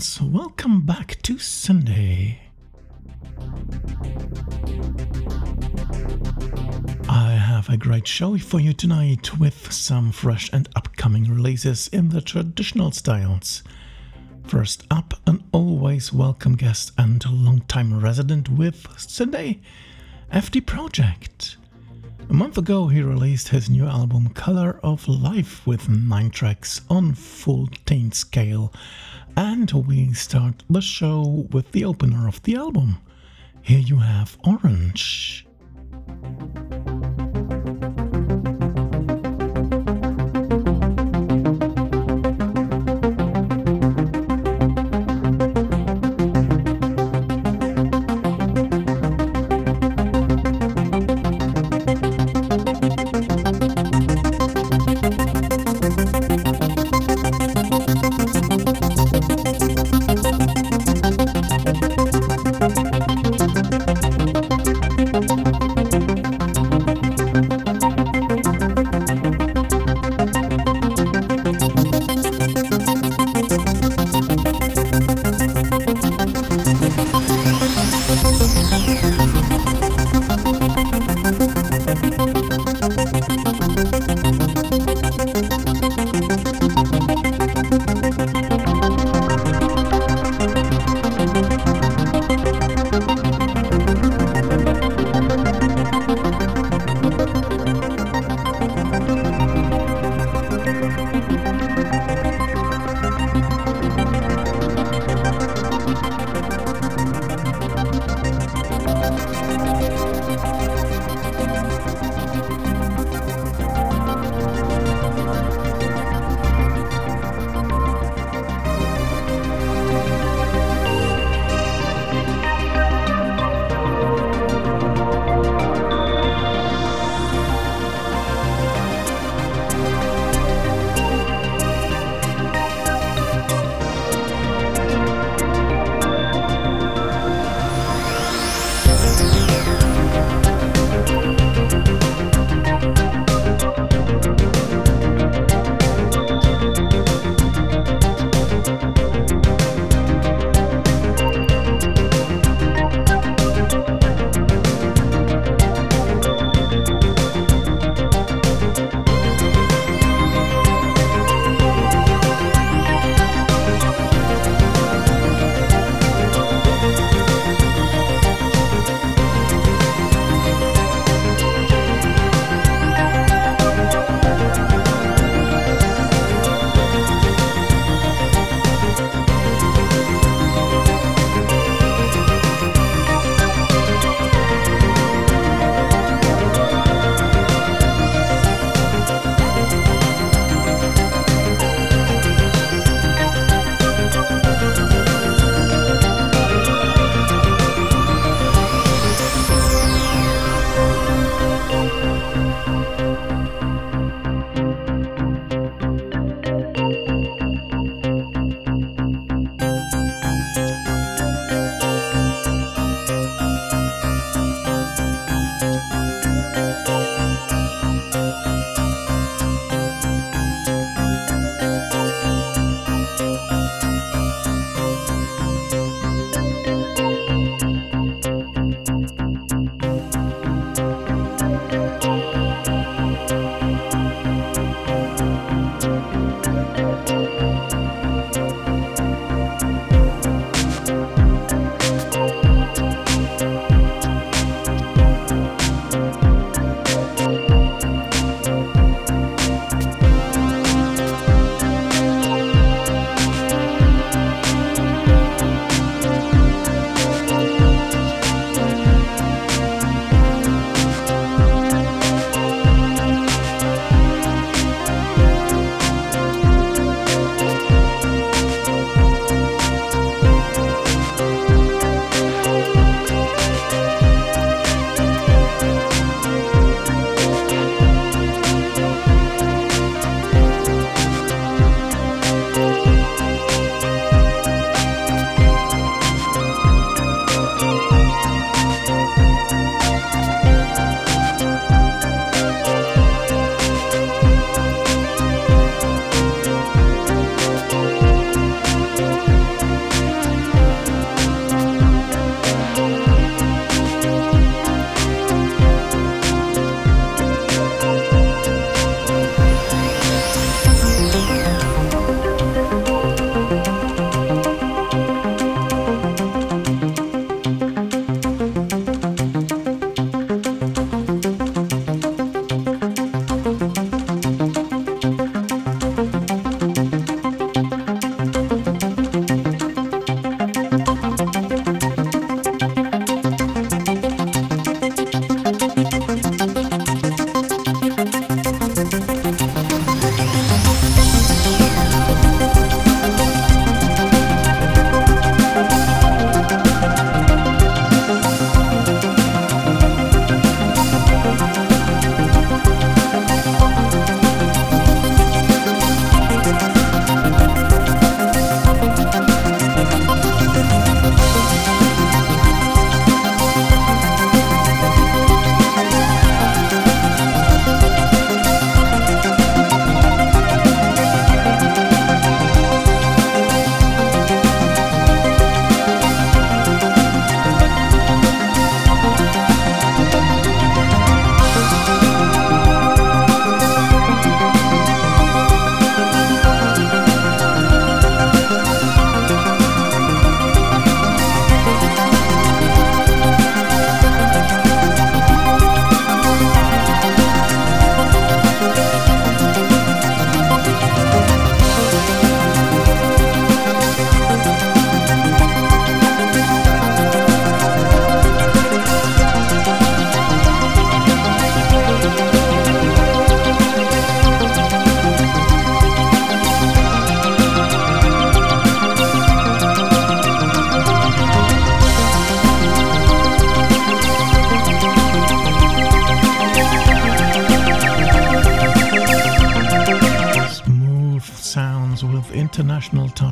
sounds. Welcome back to syndae. I have a great show for you tonight with some fresh and upcoming releases in the traditional styles. First up, an always welcome guest and long-time resident with syndae, FD Project. A month ago, he released his new album Color of Life with nine tracks on full taint scale, and we start the show with the opener of the album. Here you have Orange.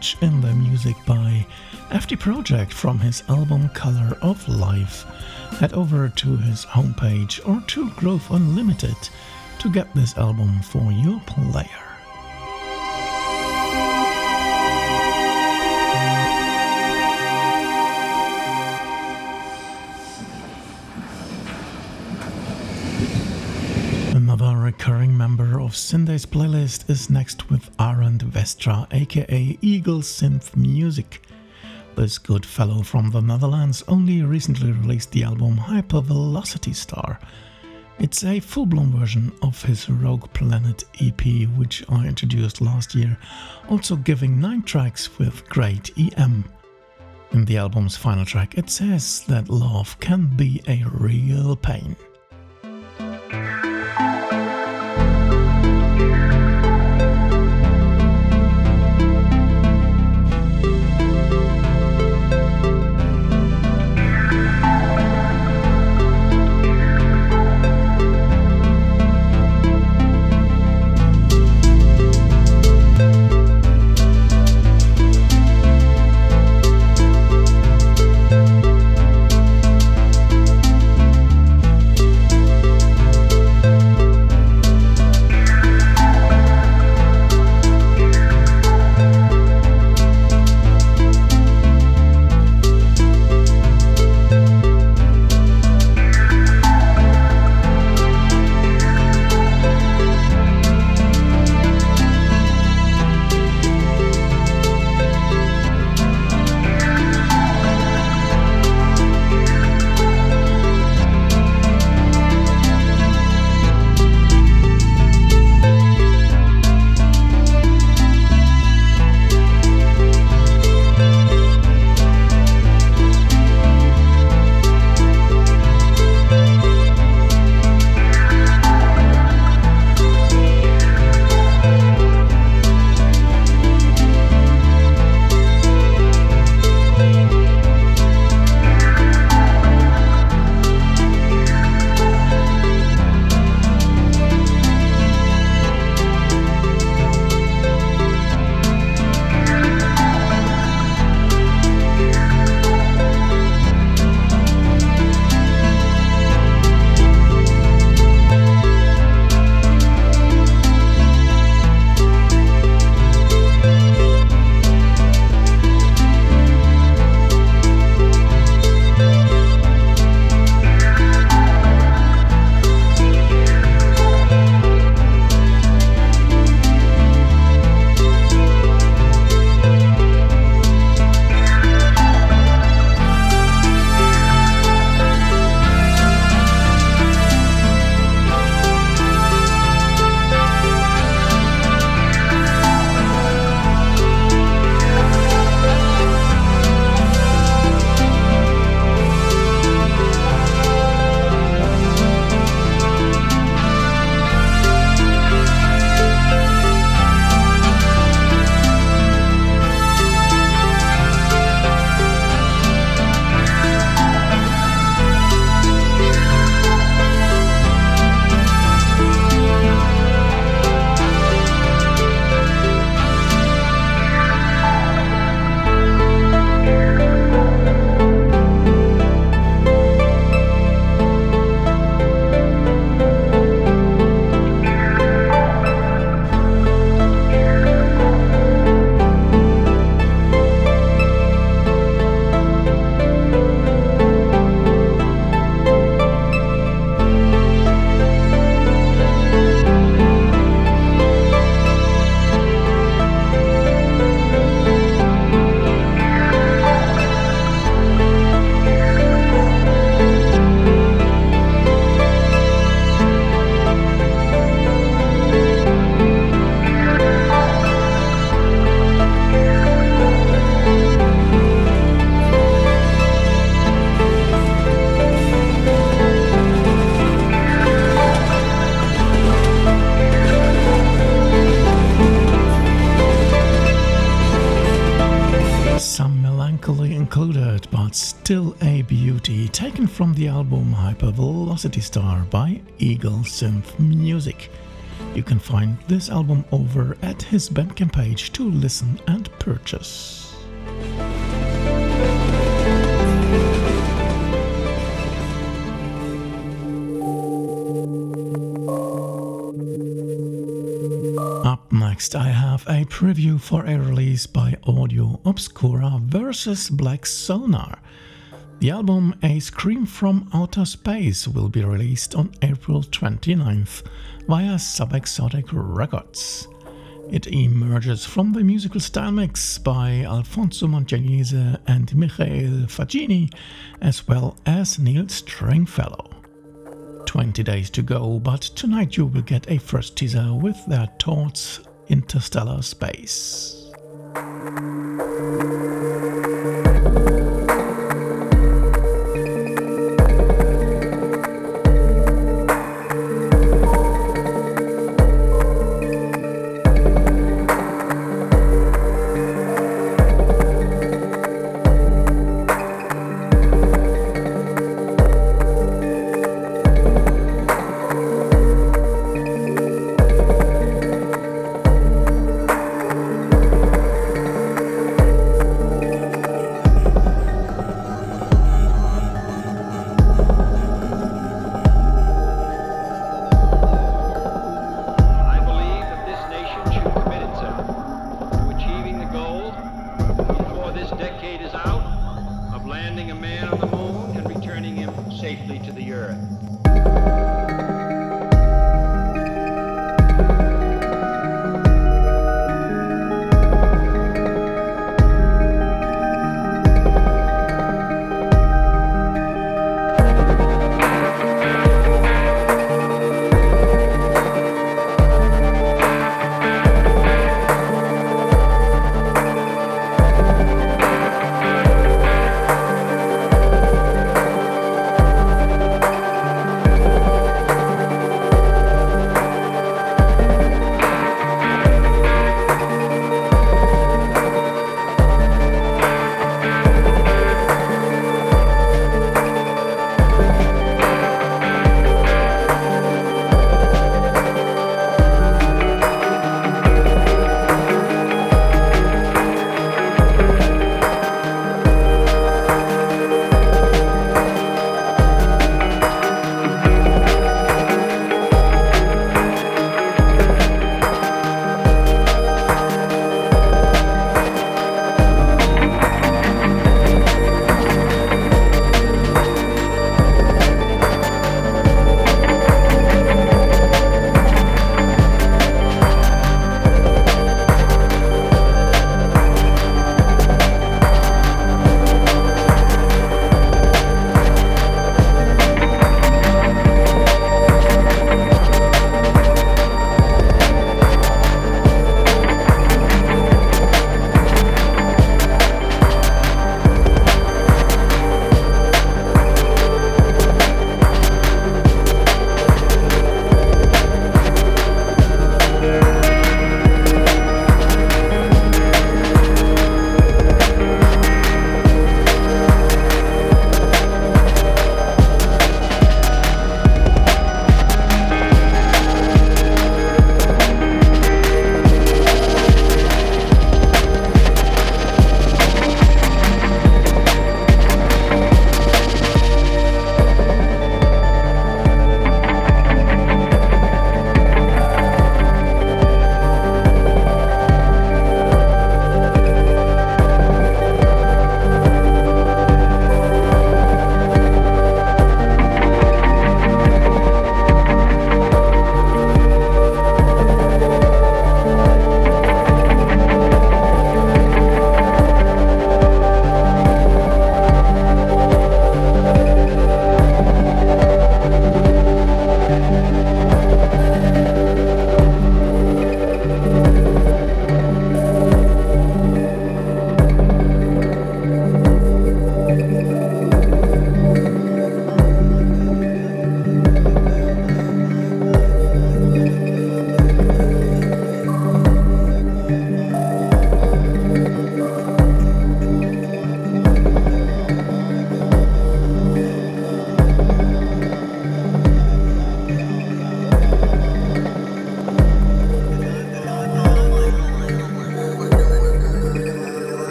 In the music by FD Project from his album Color of Life. Head over to his homepage or to Groove Unlimited to get this album for your player. Sunday's playlist is next with Arend Westra, aka Eagle Synth Music. This good fellow from the Netherlands only recently released the album Hypervelocity Star. It's a full blown version of his Rogue Planet EP, which I introduced last year, also giving 9 tracks with great EM. In the album's final track, it says that love can be a real pain. This album over at his Bandcamp page to listen and purchase. Up next, I have a preview for a release by Audio Obscura versus Black Sonar. The album A Scream from Outer Space will be released on April 29th via Subexotic Records. It emerges from the musical style mix by Alfonso Montagnese and Michael Fagini, as well as Neil Stringfellow. 20 days to go, but tonight you will get a first teaser with their Towards Interstellar Space.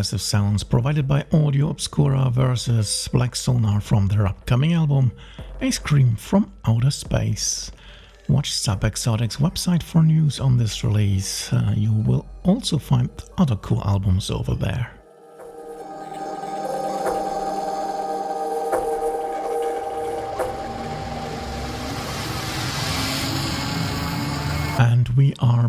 More progressive sounds provided by Audio Obscura versus Black Sonar from their upcoming album, A Scream from Outer Space. Watch Subexotic's website for news on this release. Uh, you will also find other cool albums over there.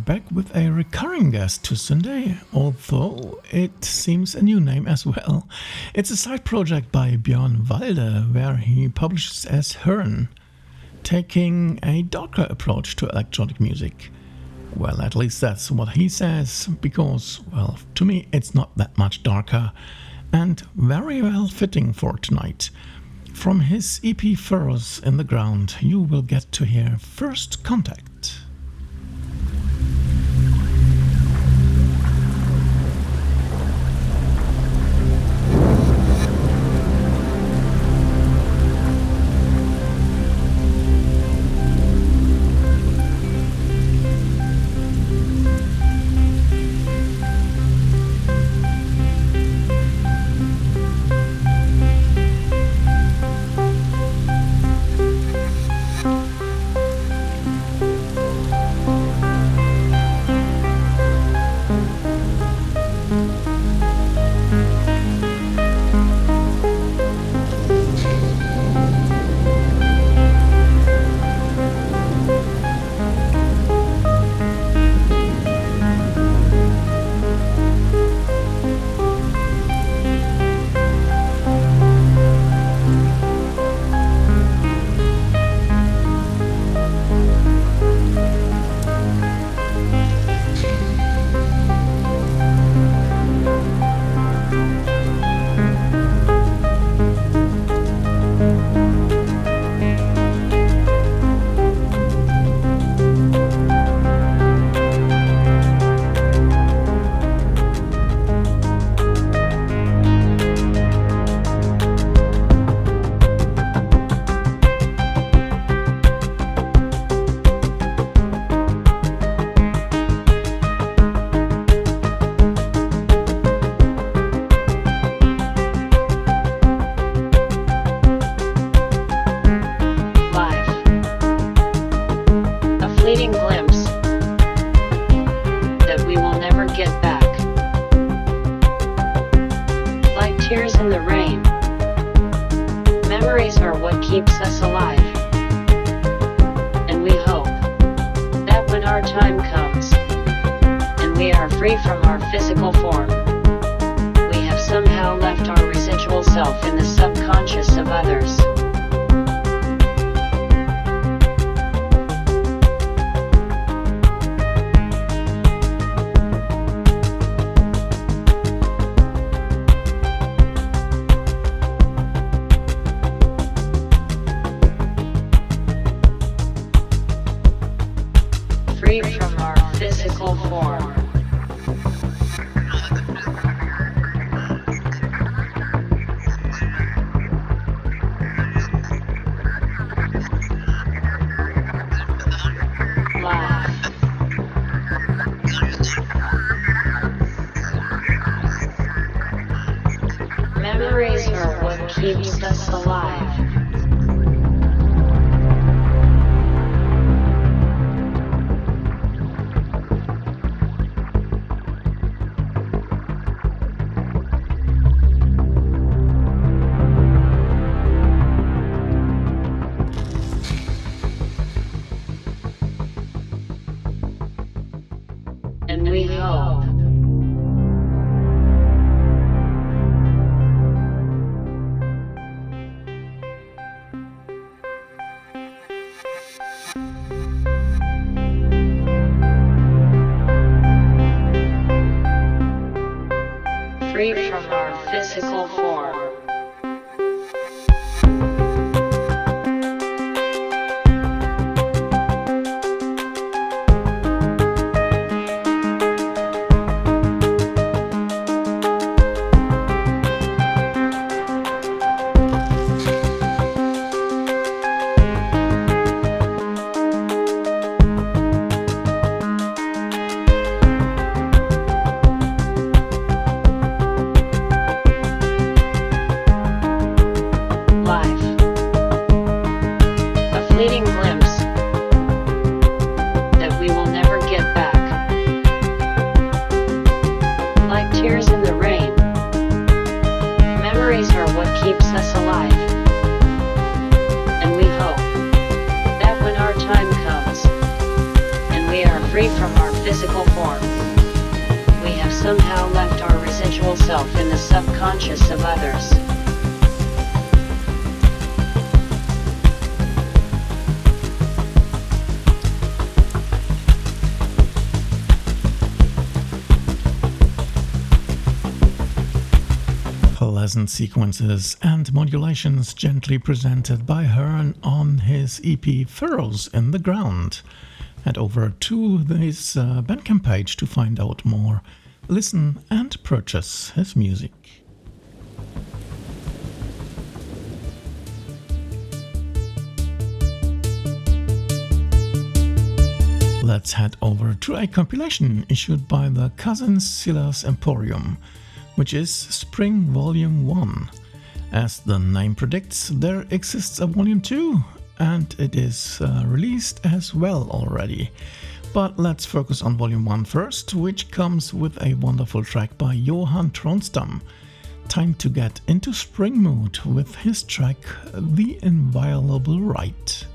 Back with a recurring guest to syndae, although it seems a new name as well. It's a side project by Björn Walde, where he publishes as Hyrn, taking a darker approach to electronic music. Well, at least that's what he says, because, well, to me it's not that much darker, and very well fitting for tonight. From his EP Furrows in the Ground, you will get to hear First Contact. physical form. Sequences and modulations gently presented by Hyrn on his EP Furrows in the Ground. Head over to his uh, Bandcamp page to find out more, listen and purchase his music. Let's head over to a compilation issued by the Cousin Silas Emporium which is Spring Volume 1. As the name predicts, there exists a Volume 2, and it is uh, released as well already. But let's focus on Volume 1 first, which comes with a wonderful track by Johan Tronestam. Time to get into spring mood with his track The Inviolable Right.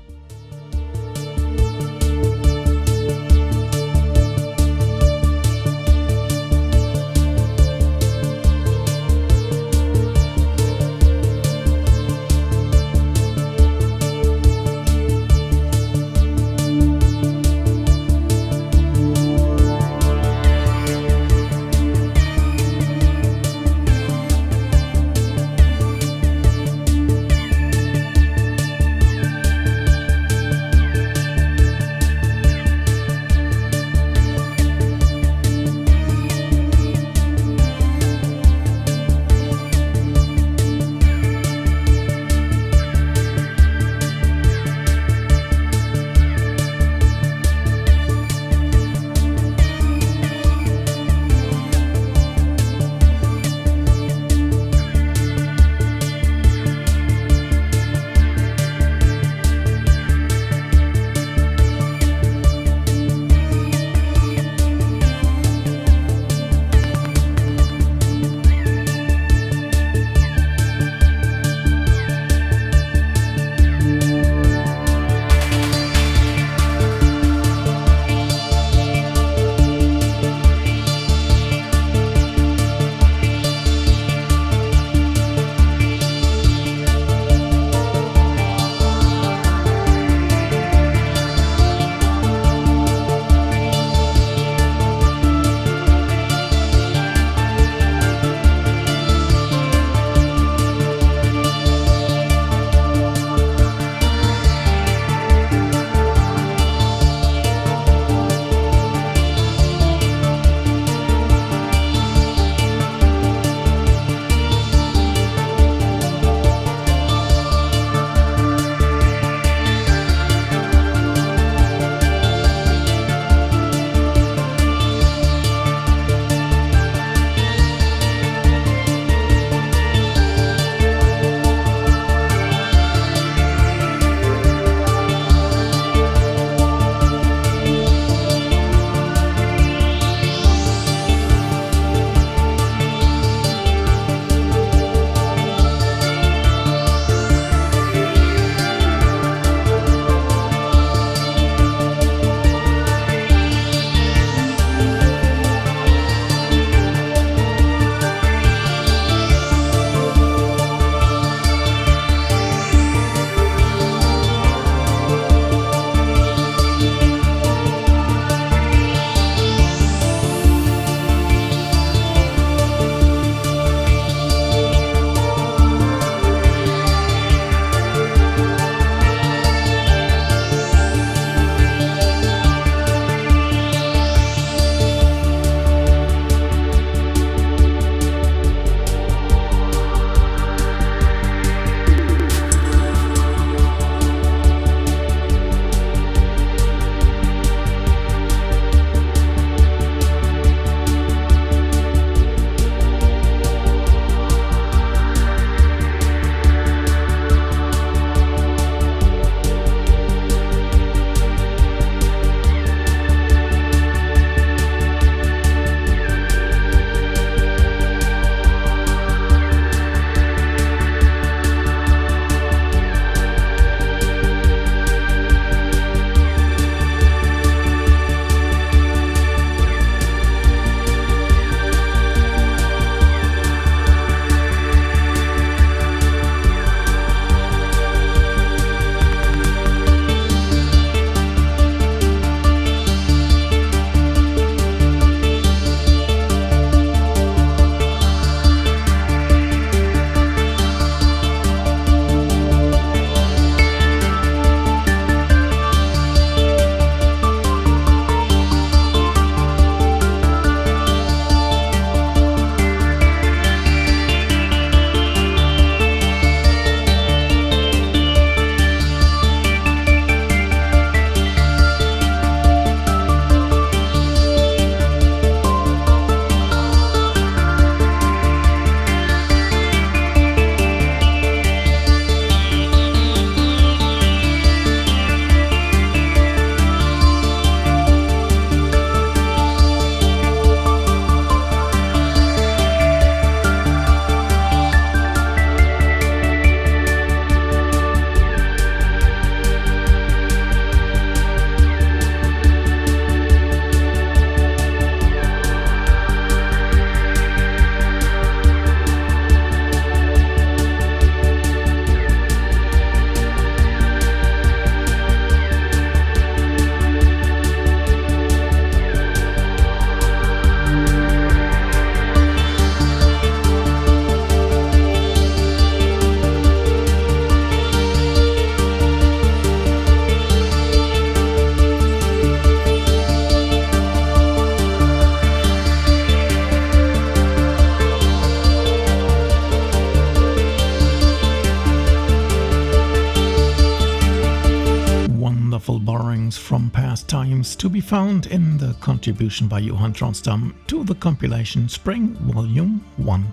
Found in the contribution by Johan Tronestam to the compilation Spring Volume 1.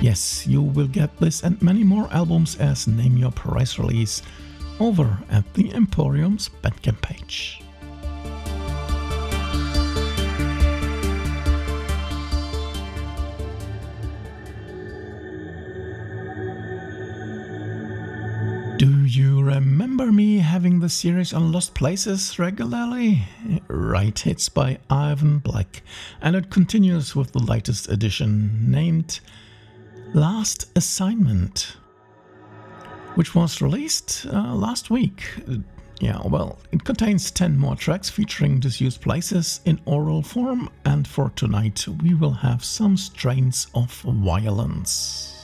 Yes, you will get this and many more albums as Name Your Price release over at the Emporium's Bandcamp page. Remember me having the series on Lost Places regularly? Right, it's by Ivan Black, and it continues with the latest edition named Last Assignment, which was released uh, last week. Yeah, well, it contains 10 more tracks featuring disused places in aural form, and for tonight we will have some strains of violence.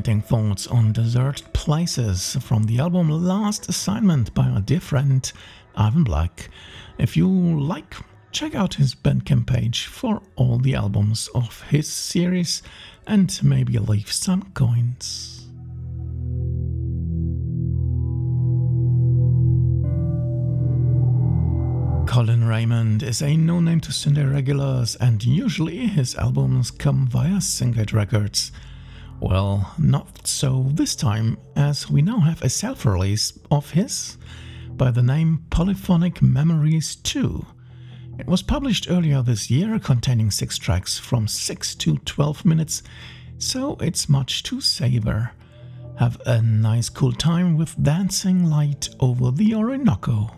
Fascinating thoughts on deserted places from the album Last Assignment by our dear friend Ivan Black. If you like, check out his Bandcamp page for all the albums of his series and maybe leave some coins. Colin Rayment is a no name to syndae regulars, and usually his albums come via SynGate Records. Well, not so this time, as we now have a self release of his by the name Polyphonic Memories 2. It was published earlier this year, containing six tracks from 6 to 12 minutes, so it's much to savor. Have a nice cool time with Dancing Light over the Orinoco.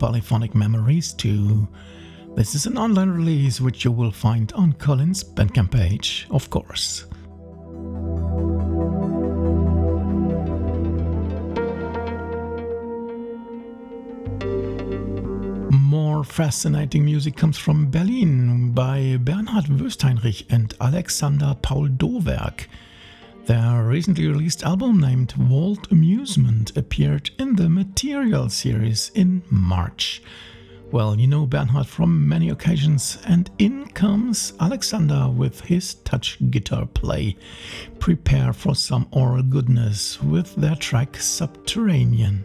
Polyphonic Memories 2. This is an online release which you will find on Colin's Bandcamp page, of course. More fascinating music comes from Berlin by Bernhard Wöstheinrich and Alexander Paul Dowerk. Their recently released album named Vault Amusement appeared in the Material series in March. Well, you know Bernhard from many occasions, and in comes Alexander with his touch guitar play. Prepare for some aural goodness with their track Subterranean.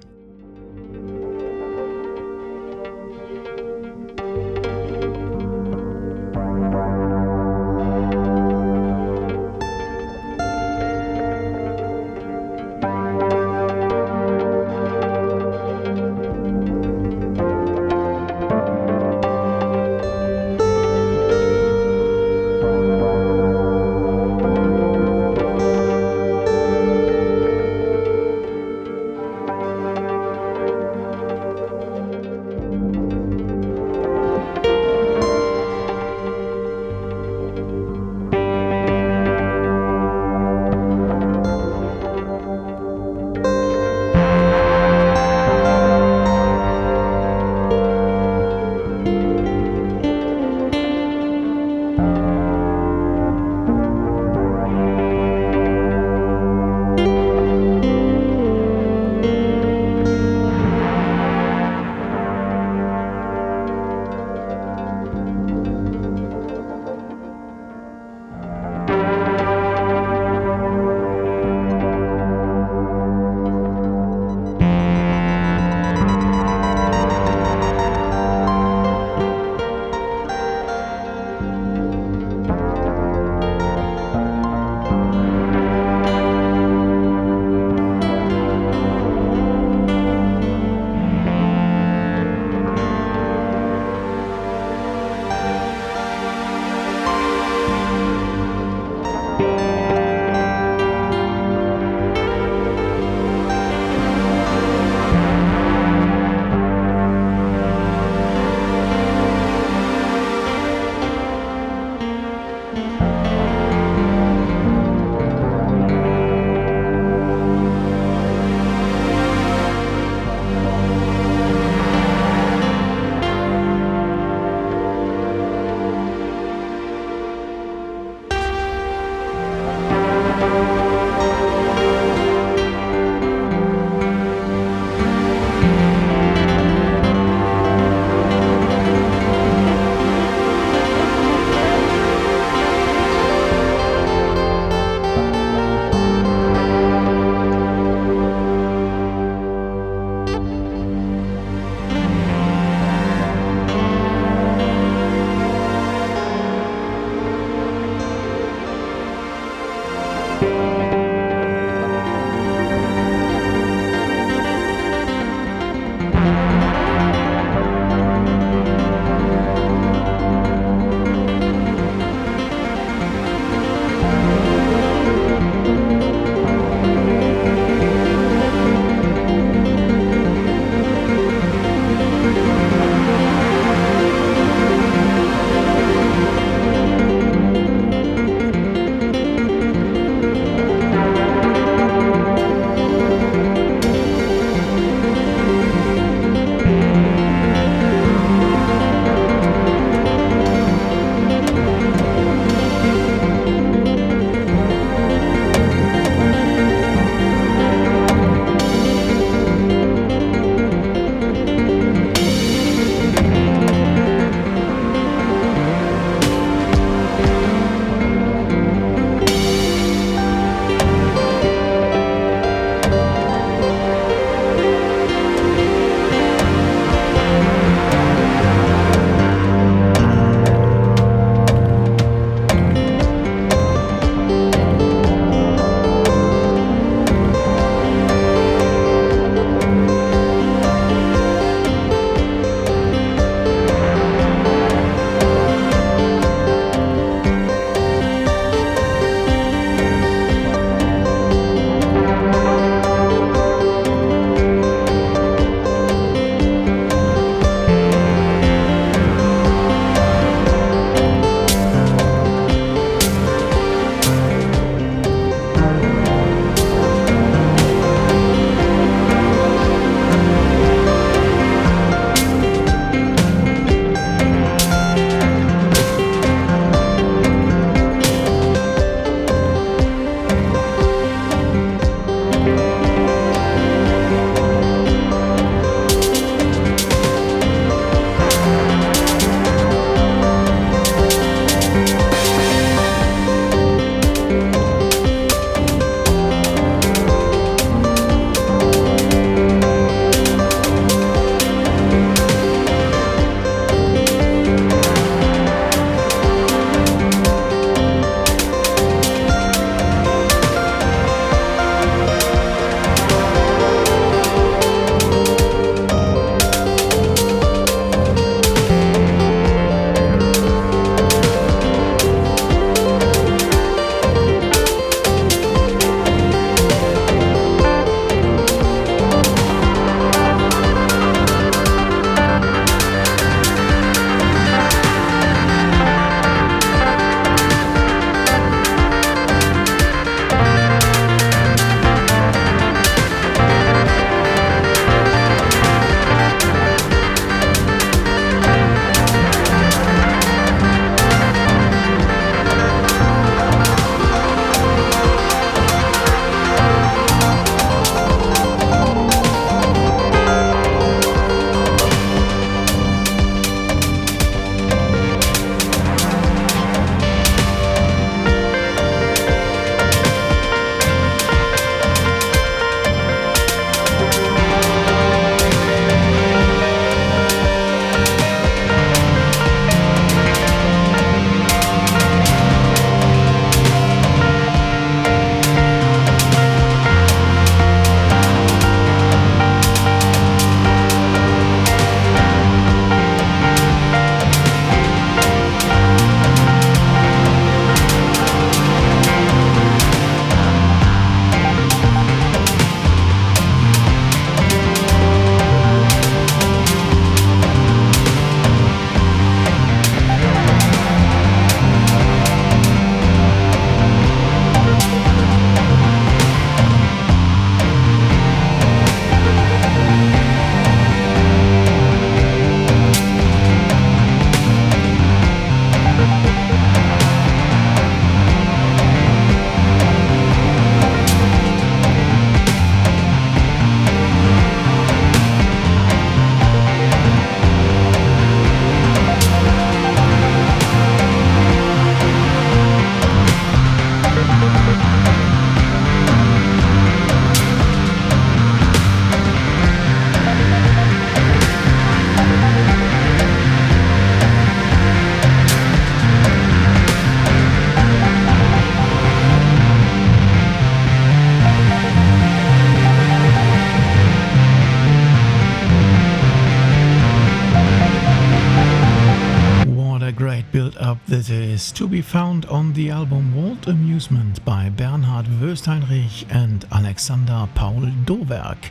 To be found on the album Vault Amusement by Bernhard Wöstheinrich and Alexander Paul Dowerk,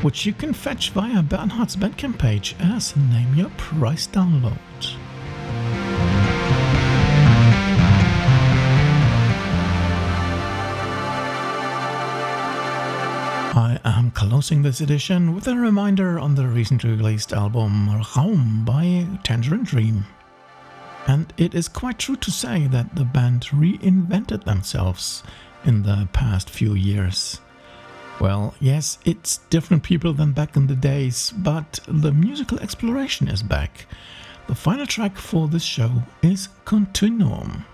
which you can fetch via Bernhard's Bandcamp page as Name Your Price download. I am closing this edition with a reminder on the recently released album Raum by Tangerine Dream. And it is quite true to say that the band reinvented themselves in the past few years. Well, yes, it's different people than back in the days, but the musical exploration is back. The final track for this show is Continuum.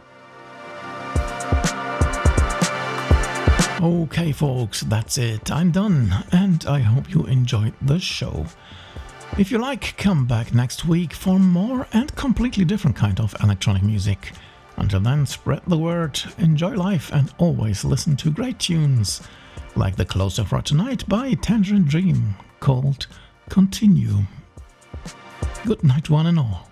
Okay, folks, that's it. I'm done, and I hope you enjoyed the show. If you like, come back next week for more and completely different kind of electronic music. Until then, spread the word, enjoy life, and always listen to great tunes, like the closer for tonight by Tangerine Dream, called Continuum. Good night, one and all.